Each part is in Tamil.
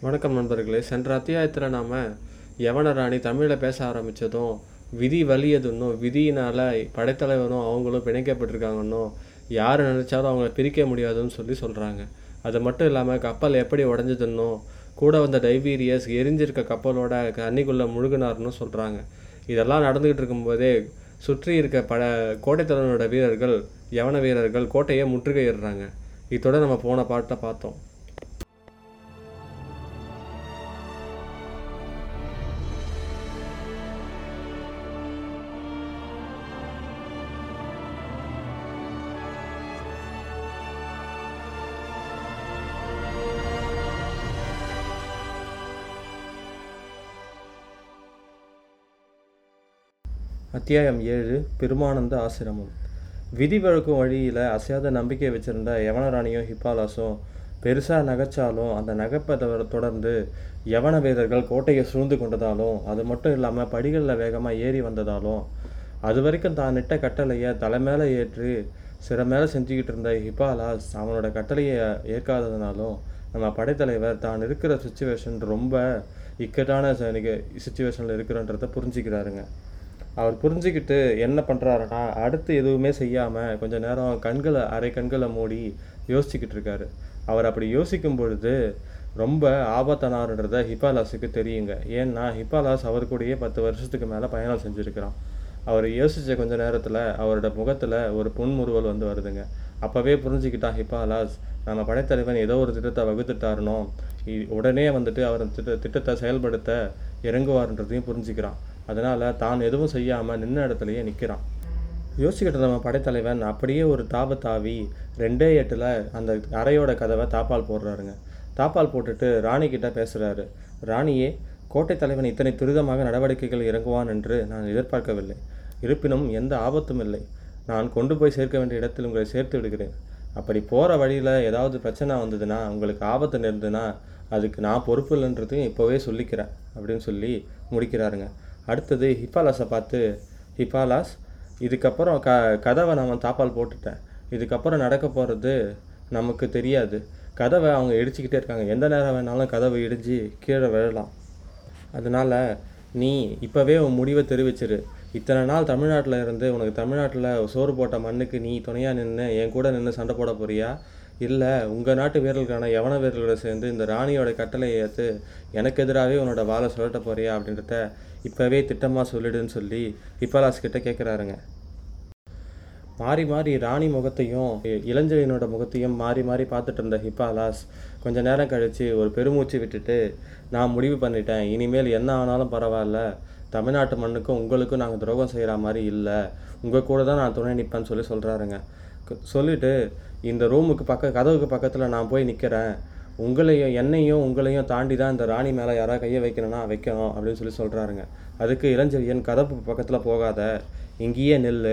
வணக்கம் நண்பர்களே. சென்ற அத்தியாயத்தில் நாம் யவன ராணி தமிழில் பேச ஆரம்பித்ததும் விதி வலியதுன்னும் விதியினால் படைத்தலைவனும் அவங்களும் பிணைக்கப்பட்டிருக்காங்கன்னும் யார் நினச்சாலும் அவங்கள பிரிக்க முடியாதுன்னு சொல்லி சொல்கிறாங்க அது மட்டும் இல்லாமல் கப்பல் எப்படி உடஞ்சதுன்னும் கூட வந்த டைபீரியஸ் எரிஞ்சிருக்க கப்பலோட தண்ணிக்குள்ளே முழுகினார்னு சொல்கிறாங்க இதெல்லாம் நடந்துக்கிட்டு இருக்கும்போதே சுற்றி இருக்க பல கோட்டைத்தலைவனோட வீரர்கள் யவன வீரர்கள் கோட்டையை முற்றுகையிடுறாங்க. இதோட நம்ம போன பாட்டை பார்த்தோம். அத்தியாயம் ஏழு பெருமானந்த ஆசிரமம். விதி வழக்கும் வழியில் அசையாத நம்பிக்கை வச்சிருந்த யவனராணியும் ஹிப்பாலாஸும் பெருசாக நகைச்சாலும் அந்த நகைப்பதை தொடர்ந்து யவன வீரர்கள் கோட்டையை சூழ்ந்து கொண்டதாலும் அது மட்டும் இல்லாமல் படிகளில் வேகமாக ஏறி வந்ததாலும் அது வரைக்கும் தான் நிட்ட கட்டளையை தலை மேலே ஏற்று சிற மேலே செஞ்சுக்கிட்டு இருந்த ஹிப்பாலாஸ் அவனோட கட்டளையை ஏற்காததுனாலும் நம்ம படைத்தலைவர் தான் இருக்கிற சுச்சுவேஷன் ரொம்ப இக்கட்டான சுச்சுவேஷனில் இருக்கிறன்றதை புரிஞ்சுக்கிறாருங்க. அவர் புரிஞ்சுக்கிட்டு என்ன பண்ணுறாருன்னா அடுத்து எதுவுமே செய்யாமல் கொஞ்சம் நேரம் கண்களை அரை கண்களை மூடி யோசிச்சுக்கிட்டு இருக்காரு. அவர் அப்படி யோசிக்கும் பொழுது ரொம்ப ஆபத்தானார்ன்றத ஹிப்பாலாஸுக்கு தெரியுங்க. ஏன்னா ஹிப்பாலாஸ் அவர் கூடயே பத்து வருஷத்துக்கு மேலே பயணம் செஞ்சுருக்கிறான். அவர் யோசித்த கொஞ்ச நேரத்தில் அவரோட முகத்தில் ஒரு புன்முறுவல் வந்து வருதுங்க. அப்போவே புரிஞ்சுக்கிட்டான் ஹிப்பாலாஸ் நம்ம படைத்தலைவன் ஏதோ ஒரு திட்டத்தை வகுத்துட்டாருனோ இ- உடனே வந்துட்டு அவர் திட்ட திட்டத்தை செயல்படுத்த இறங்குவார்ன்றதையும் புரிஞ்சுக்கிறான். அதனால் தான் எதுவும் செய்யாமல் நின்ன இடத்துலையே நிற்கிறான் யோசிக்கிட்டு நம்ம படைத்தலைவன் அப்படியே ஒரு தாப தாவி ரெண்டே எட்டில் அந்த அறையோட கதவை தாப்பால் போடுறாருங்க. தாப்பால் போட்டுட்டு ராணிக்கிட்ட பேசுகிறாரு ராணியே கோட்டை தலைவன் இத்தனை துரிதமாக நடவடிக்கைகள் இறங்குவான் என்று நான் எதிர்பார்க்கவில்லை. இருப்பினும் எந்த ஆபத்தும் இல்லை. நான் கொண்டு போய் சேர்க்க வேண்டிய இடத்தில் உங்களை சேர்த்து விடுகிறேன். அப்படி போகிற வழியில் ஏதாவது பிரச்சனை வந்ததுன்னா உங்களுக்கு ஆபத்து நேர்ந்ததுன்னா அதுக்கு நான் பொறுப்பு இல்லைன்றதையும் இப்போவே சொல்லிக்கிறேன் அப்படின்னு சொல்லி முடிக்கிறாருங்க. அடுத்தது ஹிப்பாலாஸை பார்த்து ஹிப்பாலாஸ் இதுக்கப்புறம் க கதவை நான் தாப்பால் போட்டுட்டேன். இதுக்கப்புறம் நடக்க போகிறது நமக்கு தெரியாது. கதவை அவங்க இடிச்சுக்கிட்டே இருக்காங்க. எந்த நேரம் வேணாலும் கதவை இடிஞ்சு கீழே விழலாம். அதனால் நீ இப்போவே உன் முடிவை தெரிவிச்சிரு. இத்தனை நாள் தமிழ்நாட்டில் இருந்து உனக்கு தமிழ்நாட்டில் சோறு போட்ட மண்ணுக்கு நீ துணையாக நின்று என் கூட நின்று சண்டை போட போறியா? இல்லை உங்கள் நாட்டு வீரர்களுக்கான யவன வீரர்களோட சேர்ந்து இந்த ராணியோட கட்டளையை ஏற்று எனக்கு எதிராகவே உன்னோட வாழை சுழட்ட போறியா அப்படின்றத இப்போவே திட்டமாக சொல்லிடுன்னு சொல்லி ஹிப்பாலாஸ் கிட்ட கேட்குறாருங்க மாறி மாறி ராணி முகத்தையும் இளஞ்சலியனோட முகத்தையும் மாறி மாறி பார்த்துட்டு இருந்த ஹிப்பாலாஸ் கொஞ்ச நேரம் கழித்து ஒரு பெருமூச்சு விட்டுட்டு நான் முடிவு பண்ணிட்டேன். இனிமேல் என்ன ஆனாலும் பரவாயில்ல. தமிழ்நாட்டு மண்ணுக்கும் உங்களுக்கும் நாங்கள் துரோகம் செய்கிற மாதிரி இல்லை. உங்கள் கூட தான் நான் துணை நிற்பேன்னு சொல்லி சொல்கிறாருங்க சொல்லிட்டு இந்த ரூமுக்கு பக்க கதவுக்கு பக்கத்தில் நான் போய் நிற்கிறேன் உங்களையும் என்னையும் உங்களையும் தாண்டி தான் இந்த ராணி மேலே யாராவது கையை வைக்கணும்னா வைக்கணும் அப்படின்னு சொல்லி சொல்கிறாருங்க அதுக்கு இளஞ்செழியன் கதப்பு பக்கத்தில் போகாத இங்கேயே நெல்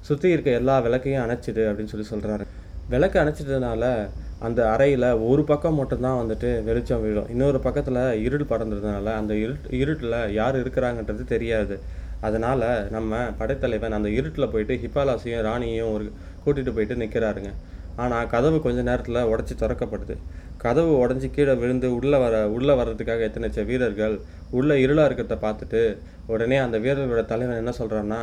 சுற்றி இருக்க எல்லா விளக்கையும் அணைச்சிடு அப்படின்னு சொல்லி சொல்கிறாரு விளக்கு அணைச்சிட்டதுனால அந்த அறையில் ஒரு பக்கம் மட்டும்தான் வந்துட்டு வெளிச்சம் விழும். இன்னொரு பக்கத்தில் இருள் படர்ந்ததுனால அந்த இருட் இருட்டில் யார் இருக்கிறாங்கன்றது தெரியாது. அதனால் நம்ம படைத்தலைவன் அந்த இருட்டில் போயிட்டு ஹிப்பாலாசியும் ராணியும் ஒரு கூட்டிகிட்டு போயிட்டு நிற்கிறாருங்க ஆனால் கதவு கொஞ்ச நேரத்தில் உடச்சி திறக்கப்படுது. கதவு உடஞ்சி கீழே விழுந்து உள்ளே வர உள்ளே வர்றதுக்காக எத்தனைச்ச வீரர்கள் உள்ளே இருளாக இருக்கிறத பார்த்துட்டு உடனே அந்த வீரர்களோட தலைவன் என்ன சொல்கிறான்னா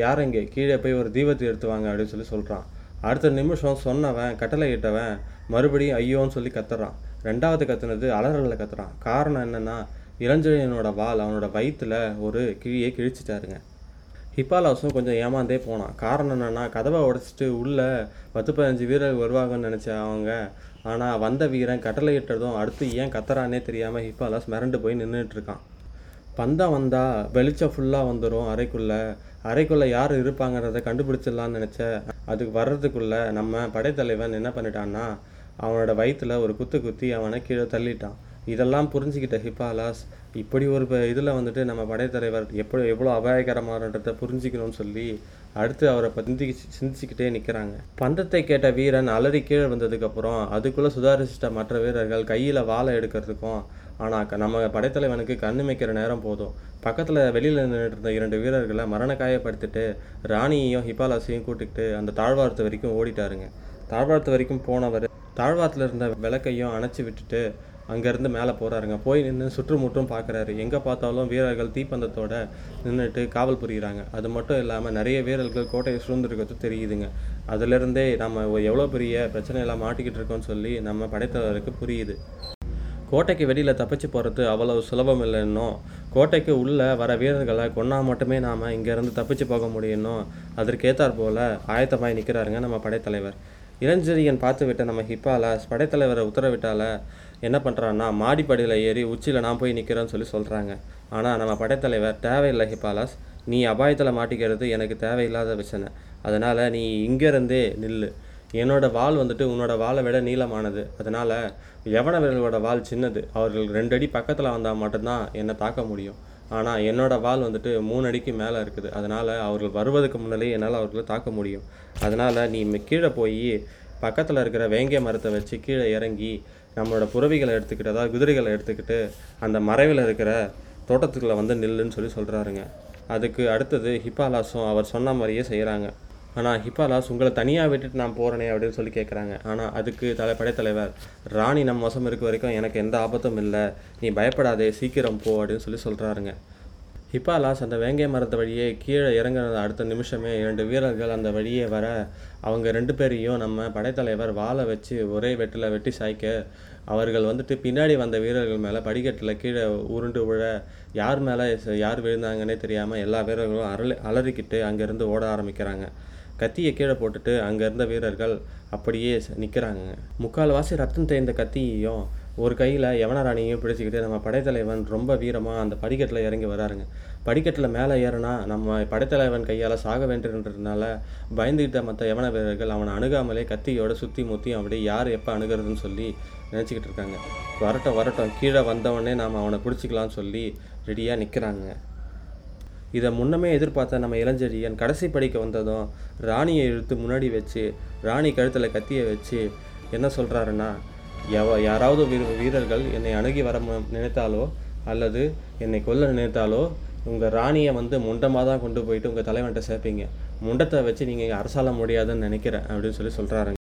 யார் இங்கே? கீழே போய் ஒரு தீபத்தை எடுத்து வாங்க அப்படின்னு சொல்லி சொல்கிறான் அடுத்த நிமிஷம் சொன்னவன் கட்டளை இட்டவன் மறுபடியும் ஐயோன்னு சொல்லி கத்துறான். ரெண்டாவது கத்துனது அலறலில் கத்துறான். காரணம் என்னென்னா இளஞ்செழியனோட வால் அவனோட வயிற்றில் ஒரு கிழியை கிழிச்சிட்டாருங்க. ஹிப்பாலாஸும் கொஞ்சம் ஏமாந்தே போனான். காரணம் என்னென்னா கதவை உடைச்சிட்டு உள்ளே பத்து பதினஞ்சு வீரர்கள் வருவாங்கன்னு நினச்ச அவங்க. ஆனால் வந்த வீரன் கட்டளை இட்டதும் அடுத்து ஏன் கத்துறானே தெரியாமல் ஹிப்பாலாஸ் மிரண்டு போய் நின்றுட்டு இருக்கான். பந்தம் வந்தால் வெளிச்சம் ஃபுல்லாக வந்துடும் அறைக்குள்ளே. அறைக்குள்ளே யார் இருப்பாங்கிறத கண்டுபிடிச்சிடலான்னு நினச்ச அதுக்கு வர்றதுக்குள்ளே நம்ம படைத்தலைவன் என்ன பண்ணிட்டான்னா அவனோட வயிற்றில் ஒரு குத்து குத்தி அவனை கீழே தள்ளிட்டான். இதெல்லாம் புரிஞ்சுக்கிட்ட ஹிப்பாலாஸ் இப்படி ஒரு இதில் வந்துட்டு நம்ம படைத்தலைவர் எப்படி எவ்வளோ அபாயகரமானன்றதை புரிஞ்சுக்கணும்னு சொல்லி அடுத்து அவரை பந்தி சிந்திச்சுக்கிட்டே நிற்கிறாங்க பந்தத்தை கேட்ட வீரன் அலறி கீழே வந்ததுக்கப்புறம் அதுக்குள்ளே சுதாரிச்சிட்ட மற்ற வீரர்கள் கையில் வாளை எடுக்கிறதுக்கும் ஆனால் நம்ம படைத்தலைவனுக்கு கண்ணுமைக்கிற நேரம் போதும். பக்கத்தில் வெளியில் நின்றுட்டு இருந்த இரண்டு வீரர்களை மரண காயப்படுத்திட்டு ராணியையும் ஹிபாலாசையும் கூட்டிக்கிட்டு அந்த தாழ்வாரத்து வரைக்கும் ஓடிட்டாருங்க. தாழ்வாரத்து வரைக்கும் போனவர் தாழ்வாரத்தில் இருந்த விளக்கையும் அணைச்சி விட்டுட்டு அங்கேருந்து மேலே போகிறாருங்க போய் நின்று சுற்றுமுற்றும் பார்க்குறாரு. எங்கே பார்த்தாலும் வீரர்கள் தீப்பந்தத்தோட நின்றுட்டு காவல் புரிகிறாங்க அது மட்டும் இல்லாமல் நிறைய வீரர்கள் கோட்டையை சூழ்ந்துருக்கிறது தெரியுதுங்க. அதிலிருந்தே நம்ம எவ்வளோ பெரிய பிரச்சனையெல்லாம் மாட்டிக்கிட்டு இருக்கோம்னு சொல்லி நம்ம படைத்தலைவருக்கு புரியுது. கோட்டைக்கு வெளியில் தப்பிச்சு போகிறது அவ்வளவு சுலபம் இல்லைன்னும் கோட்டைக்கு உள்ளே வர வீரர்களை கொன்னா மட்டுமே நாம் இங்கேருந்து தப்பிச்சு போக முடியணும் அதற்கேத்தாற் போல் ஆயத்தமாய் நிற்கிறாருங்க நம்ம படைத்தலைவர். இளஞ்செழியன் பார்த்து விட்ட நம்ம ஹிப்பாலாஸ் படைத்தலைவரை உத்தரவிட்டால என்ன பண்ணுறான்னா மாடிப்படியில் ஏறி உச்சியில் நான் போய் நிற்கிறேன்னு சொல்லி சொல்கிறாங்க ஆனால் நம்ம படைத்தலைவர் தேவையில்லை ஹிப்பாலாஸ் நீ அபாயத்தில் மாட்டிக்கிறது எனக்கு தேவையில்லாத பிரச்சனை. அதனால் நீ இங்கேருந்தே நில்லு. என்னோட வாள் வந்துட்டு உன்னோட வாளை விட நீளமானது. அதனால் யவனவர்களோட வாள் சின்னது. அவர்கள் ரெண்டு அடி பக்கத்தில் வந்தால் மட்டும்தான் என்னை தாக்க முடியும். ஆனால் என்னோட வாள் வந்துட்டு மூணு அடிக்கு மேலே இருக்குது. அதனால் அவர்கள் வருவதற்கு முன்னாலே என்னால் அவர்களை தாக்க முடியும். அதனால் நீ ம- கீழே போய் பக்கத்தில் இருக்கிற வேங்கை மரத்தை வச்சு கீழே இறங்கி நம்மளோட புறவிகளை எடுத்துக்கிட்டு அதாவது குதிரைகளை எடுத்துக்கிட்டு அந்த மறைவில் இருக்கிற தோட்டத்துக்குள்ளே வந்து நில்லுன்னு சொல்லி சொல்கிறாருங்க அதுக்கு அடுத்தது ஹிப்பாலாசும் அவர் சொன்ன மாதிரியே செய்கிறாங்க ஆனால் ஹிப்பாலாஸ் உங்களை தனியாக விட்டுட்டு நான் போகிறேனே அப்படின்னு சொல்லி கேட்குறாங்க ஆனால் அதுக்கு தலை படைத்தலைவர் ராணி நம்ம வசம் இருக்க வரைக்கும் எனக்கு எந்த ஆபத்தும் இல்லை. நீ பயப்படாதே சீக்கிரம் போ அப்படின்னு சொல்லி சொல்கிறாருங்க ஹிப்பாலாஸ் அந்த வேங்கை மரத்து வழியே கீழே இறங்குன அடுத்த நிமிஷமே இரண்டு வீரர்கள் அந்த வழியே வர அவங்க ரெண்டு பேரையும் நம்ம படைத்தலைவர் வாழை வச்சு ஒரே வெட்டில் வெட்டி சாய்க்க அவர்கள் வந்துட்டு பின்னாடி வந்த வீரர்கள் மேலே படிக்கட்டில் கீழே உருண்டு விழ யார் மேலே யார் விழுந்தாங்கன்னே தெரியாமல் எல்லா வீரர்களும் அரளி அலறிக்கிட்டு அங்கேருந்து ஓட ஆரம்பிக்கிறாங்க. கத்தியை கீழே போட்டுட்டு அங்கே இருந்த வீரர்கள் அப்படியே நிற்கிறாங்க முக்கால்வாசி ரத்தம் தேய்ந்த கத்தியையும் ஒரு கையில் யவனராணியும் பிடிச்சிக்கிட்டு நம்ம படைத்தலைவன் ரொம்ப வீரமாக அந்த படிக்கட்டில் இறங்கி வராருங்க. படிக்கட்டில் மேலே ஏறினா நம்ம படைத்தலைவன் கையால் சாக வேண்டுன்றதுனால பயந்துக்கிட்ட மற்ற யவன வீரர்கள் அவனை அணுகாமலே கத்தியோட சுற்றி முத்தி அப்படியே யார் எப்போ அணுகிறதுன்னு சொல்லி நினச்சிக்கிட்டு இருக்காங்க. வரட்டும் வரட்டும். கீழே வந்தவொடனே நாம் அவனை பிடிச்சிக்கலாம்னு சொல்லி ரெடியாக நிற்கிறாங்க இதை முன்னமே எதிர்பார்த்த நம்ம இளஞ்செழியன் கடைசி படிக்க வந்ததும் ராணியை இழுத்து முன்னாடி வச்சு ராணி கழுத்தில் கத்தியை வச்சு என்ன சொல்கிறாருன்னா எவ யாராவது வீர வீரர்கள் என்னை அணுகி வர மு- நினைத்தாலோ அல்லது என்னை கொல்ல நினைத்தாலோ உங்கள் ராணியை வந்து முண்டமாக தான் கொண்டு போயிட்டு உங்கள் தலைவன்கிட்ட சேர்ப்பீங்க. முண்டத்தை வச்சு நீங்கள் அரசாள முடியாதுன்னு நினைக்கிறேன் அப்படின்னு சொல்லி சொல்கிறாருங்க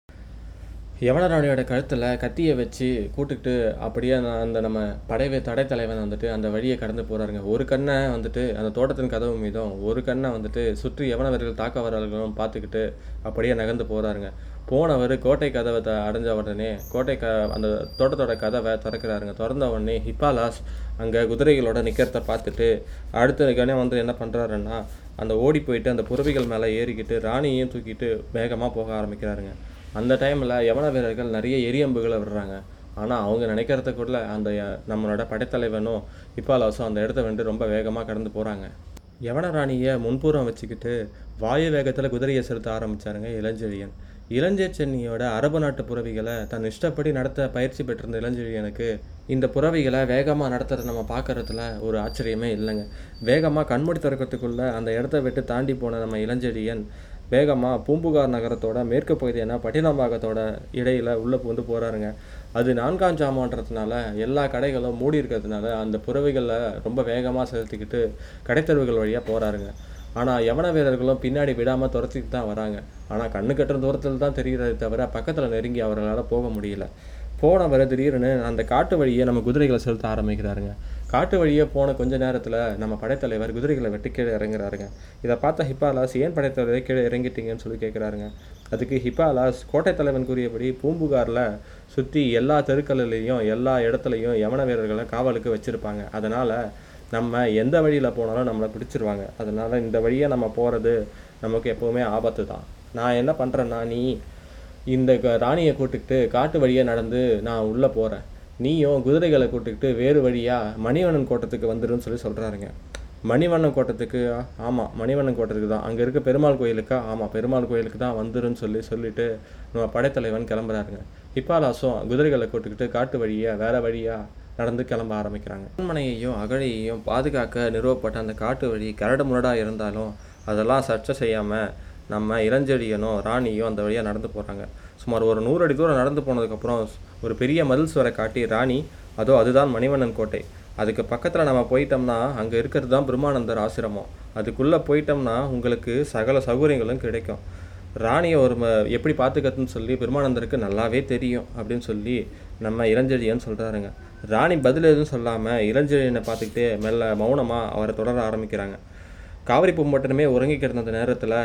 யவனராணியோட கழுத்தில் கத்தியை வச்சு கூட்டுக்கிட்டு அப்படியே அந்த- அந்த நம்ம படைவை தடைத்தலைவன் வந்துட்டு அந்த வழியை கடந்து போகிறாருங்க ஒரு கண்ணை வந்துட்டு அந்த தோட்டத்தின் கதவு மீதும் ஒரு கண்ணை வந்துட்டு சுற்றி யவனவர்கள் தாக்க வரவர்களும் பார்த்துக்கிட்டு அப்படியே நகர்ந்து போகிறாருங்க போனவர் கோட்டை கதவை த அடைஞ்ச உடனே கோட்டை க அந்த தோட்டத்தோட கதவை திறக்கிறாருங்க. திறந்த உடனே ஹிப்பாலாஸ் அங்கே குதிரைகளோட நிற்கிறத பார்த்துட்டு அடுத்த கணே வந்து என்ன பண்ணுறாருன்னா அந்த ஓடி போயிட்டு அந்த புறவிகள் மேலே ஏறிக்கிட்டு ராணியையும் தூக்கிட்டு வேகமாக போக ஆரம்பிக்கிறாருங்க. அந்த டைமில் யவன வீரர்கள் நிறைய எரியம்புகளை விடுறாங்க. ஆனால் அவங்க நினைக்கிறதுக்குள்ள அந்த நம்மளோட படைத்தலைவனும் இப்பாலாசும் அந்த இடத்த வந்து ரொம்ப வேகமாக கடந்து போகிறாங்க யவன ராணியை முன்புறம் வச்சுக்கிட்டு வாயு வேகத்தில் குதிரையை செலுத்த ஆரம்பிச்சாருங்க இளஞ்செழியன். இளஞ்செழியனியோட அரபு நாட்டு புறவிகளை தன் இஷ்டப்படி நடத்த பயிற்சி பெற்றிருந்த இளஞ்செழியனுக்கு இந்த புறவிகளை வேகமாக நடத்துறத நம்ம பார்க்குறதுல ஒரு ஆச்சரியமே இல்லைங்க. வேகமாக கண்மூடி திறக்கிறதுக்குள்ளே அந்த இடத்த விட்டு தாண்டி போன நம்ம இளஞ்செழியன் வேகமாக பூம்புகார் நகரத்தோட மேற்கு பகுதியான பட்டினம்பாக்கத்தோட இடையில் உள்ளே வந்து போகிறாருங்க அது நான்காம் ஜாமான்றதுனால எல்லா கடைகளும் மூடி இருக்கிறதுனால அந்த புறவைகளை ரொம்ப வேகமாக செலுத்திக்கிட்டு கடைத்தெருவுகள் வழியாக போகிறாருங்க ஆனால் யவன வீரர்களும் பின்னாடி விடாமல் துரத்திட்டு தான் வராங்க. ஆனால் கண்ணு கட்டுற தூரத்தில் தான் தெரிகிறதே தவிர பக்கத்தில் நெருங்கி அவர்களால் போக முடியல. போனவர் திடீர்னு அந்த காட்டு வழியே நம்ம குதிரைகளை செலுத்த ஆரம்பிக்கிறாருங்க. காட்டு வழியே போன கொஞ்ச நேரத்தில் நம்ம படைத்தலைவர் குதிரைகளை வெட்டி கீழே இறங்குறாருங்க. இதை பார்த்த ஹிப்பாலாஸ் ஏன் படைத்தலைவரை கீழே இறங்கிட்டீங்கன்னு சொல்லி கேட்குறாருங்க அதுக்கு ஹிப்பாலாஸ் கோட்டை தலைவன் கூறியபடி பூம்புகாரில் சுற்றி எல்லா தெருக்களிலையும் எல்லா இடத்துலையும் யவன வீரர்களை காவலுக்கு வச்சுருப்பாங்க. அதனால் நம்ம எந்த வழியில் போனாலும் நம்மளை பிடிச்சிருவாங்க. அதனால் இந்த வழியை நம்ம போகிறது நமக்கு எப்போவுமே ஆபத்து தான். நான் என்ன பண்ணுறேன்னா நீ இந்த க- ராணியை கூட்டுக்கிட்டு காட்டு வழியே நடந்து நான் உள்ளே போகிறேன் நீயும் குதிரைகளை கூட்டுக்கிட்டு வேறு வழியாக மணிவண்ணன் கோட்டத்துக்கு வந்துருன்னு சொல்லி சொல்கிறாருங்க மணிவண்ணன் கோட்டத்துக்கு ஆமாம் மணிவண்ணன் கோட்டத்துக்கு தான். அங்கே இருக்க பெருமாள் கோயிலுக்கா? ஆமாம் பெருமாள் கோயிலுக்கு தான் வந்துடுன்னு சொல்லி சொல்லிட்டு நம்ம படைத்தலைவன் கிளம்புறாருங்க. ஹிப்பாலாசும் குதிரைகளை கூட்டுக்கிட்டு காட்டு வழியாக வேறு வழியாக நடந்து கிளம்ப ஆரம்பிக்கிறாங்க. அரண்மனையையும் அகழையையும் பாதுகாக்க நிறுவப்பட்ட அந்த காட்டு வழி கரடு முரடாக இருந்தாலும் அதெல்லாம் சர்ச்சை செய்யாமல் நம்ம இளஞ்செழியனும் ராணியும் அந்த வழியாக நடந்து போகிறாங்க சுமார் ஒரு நூறு அடி தூரம் நடந்து போனதுக்கப்புறம் ஒரு பெரிய மதில் சுவரை காட்டி ராணி அதோ அதுதான் மணிவண்ணன் கோட்டை. அதுக்கு பக்கத்தில் நம்ம போயிட்டோம்னா அங்கே இருக்கிறது தான் பிரம்மானந்தர் ஆசிரமம். அதுக்குள்ளே போயிட்டோம்னா உங்களுக்கு சகல சௌகரியங்களும் கிடைக்கும். ராணியை ஒரு ம எப்படி பார்த்துக்கிறதுன்னு சொல்லி பெருமானந்தருக்கு நல்லாவே தெரியும் அப்படின்னு சொல்லி நம்ம இளஞ்செழியன் சொல்கிறாருங்க ராணி பதில் எதுவும் சொல்லாமல் இளஞ்செழியனை பார்த்துக்கிட்டே மெல்ல மௌனமாக அவரை தொடர ஆரம்பிக்கிறாங்க. காவிரி பூம்பட்டனமே உறங்கி கிடந்த நேரத்தில்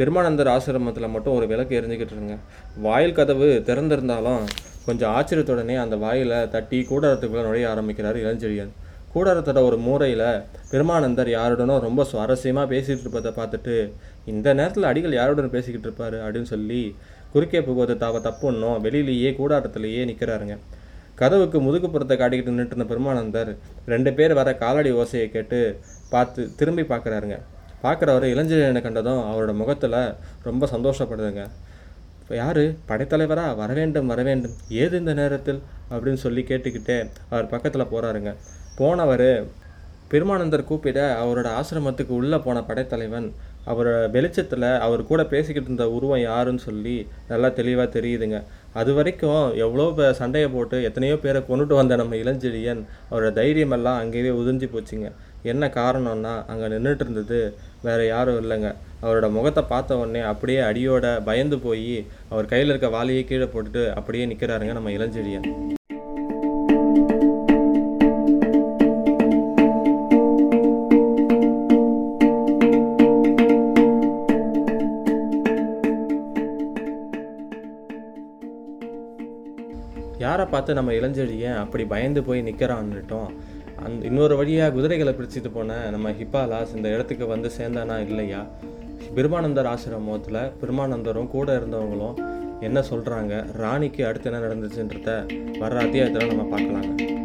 பெருமானந்தர் ஆசிரமத்தில் மட்டும் ஒரு விளக்கு எரிஞ்சுக்கிட்டு இருங்க வாயில் கதவு திறந்திருந்தாலும் கொஞ்சம் ஆச்சரியத்துடனே அந்த வாயில தட்டி கூடாரத்துக்குள்ளே நுழைய ஆரம்பிக்கிறார் இளஞ்செழியன். கூடாரத்தோட ஒரு மூறையில் பெருமானந்தர் யாருடனோ ரொம்ப சுவாரஸ்யமாக பேசிகிட்டு இருப்பதை பார்த்துட்டு இந்த நேரத்தில் அடிகள் யாருடன் பேசிக்கிட்டு இருப்பாரு? அப்படின்னு சொல்லி குறுக்கே புகுவது தாவ தப்புன்னோ வெளியிலேயே கூடாரத்திலேயே நிற்கிறாருங்க கதவுக்கு முதுகுப்புறத்தை காட்டிக்கிட்டு நின்றுட்டு இருந்த பெருமானந்தர் ரெண்டு பேர் வர காலடி ஓசையை கேட்டு பார்த்து திரும்பி பார்க்குறாருங்க. பார்க்குறவர் இளஞ்செழியனை கண்டதும் அவரோட முகத்தில் ரொம்ப சந்தோஷப்படுதுங்க. இப்போ யார் படைத்தலைவராக வரவேண்டும் வரவேண்டும் ஏது இந்த நேரத்தில்? அப்படின்னு சொல்லி கேட்டுக்கிட்டே அவர் பக்கத்தில் போகிறாருங்க போனவர் பெருமானந்தர் கூப்பிட அவரோட ஆசிரமத்துக்கு உள்ளே போன படைத்தலைவன் அவரோட வெளிச்சத்தில் அவர் கூட பேசிக்கிட்டு இருந்த உருவம் யாருன்னு சொல்லி நல்லா தெளிவாக தெரியுதுங்க. அது வரைக்கும் எவ்வளோ சண்டையை போட்டு எத்தனையோ பேரை கொண்டுட்டு வந்த நம்ம இளஞ்செழியன் அவரோட தைரியமெல்லாம் அங்கேயே உதிர்ந்து போச்சுங்க. என்ன காரணம்னா அங்கே நின்றுட்டு இருந்தது வேற யாரும் இல்லைங்க. அவரோட முகத்தை பார்த்த உடனே அப்படியே அடியோட பயந்து போய் அவர் கையில் இருக்க வாளியை கீழே போட்டுட்டு அப்படியே நிற்கிறாருங்க நம்ம இளஞ்செழியன். யாரை பார்த்து நம்ம இளஞ்செழியன் அப்படி பயந்து போய் நிற்கிறான்னுட்டோம் அந் இன்னொரு வழியாக குதிரைகளை பிடிச்சிட்டு போன நம்ம ஹிப்பாலாஸ் இந்த இடத்துக்கு வந்து சேர்ந்தானா இல்லையா? பெருமானந்தர் ஆசிரமத்தில் பெருமானந்தரும் கூட இருந்தவங்களும் என்ன சொல்கிறாங்க ராணிக்கு அடுத்து என்ன நடந்துச்சுன்றத வர்ற அத்தியாயத்தில் நம்ம பார்க்கலாங்க.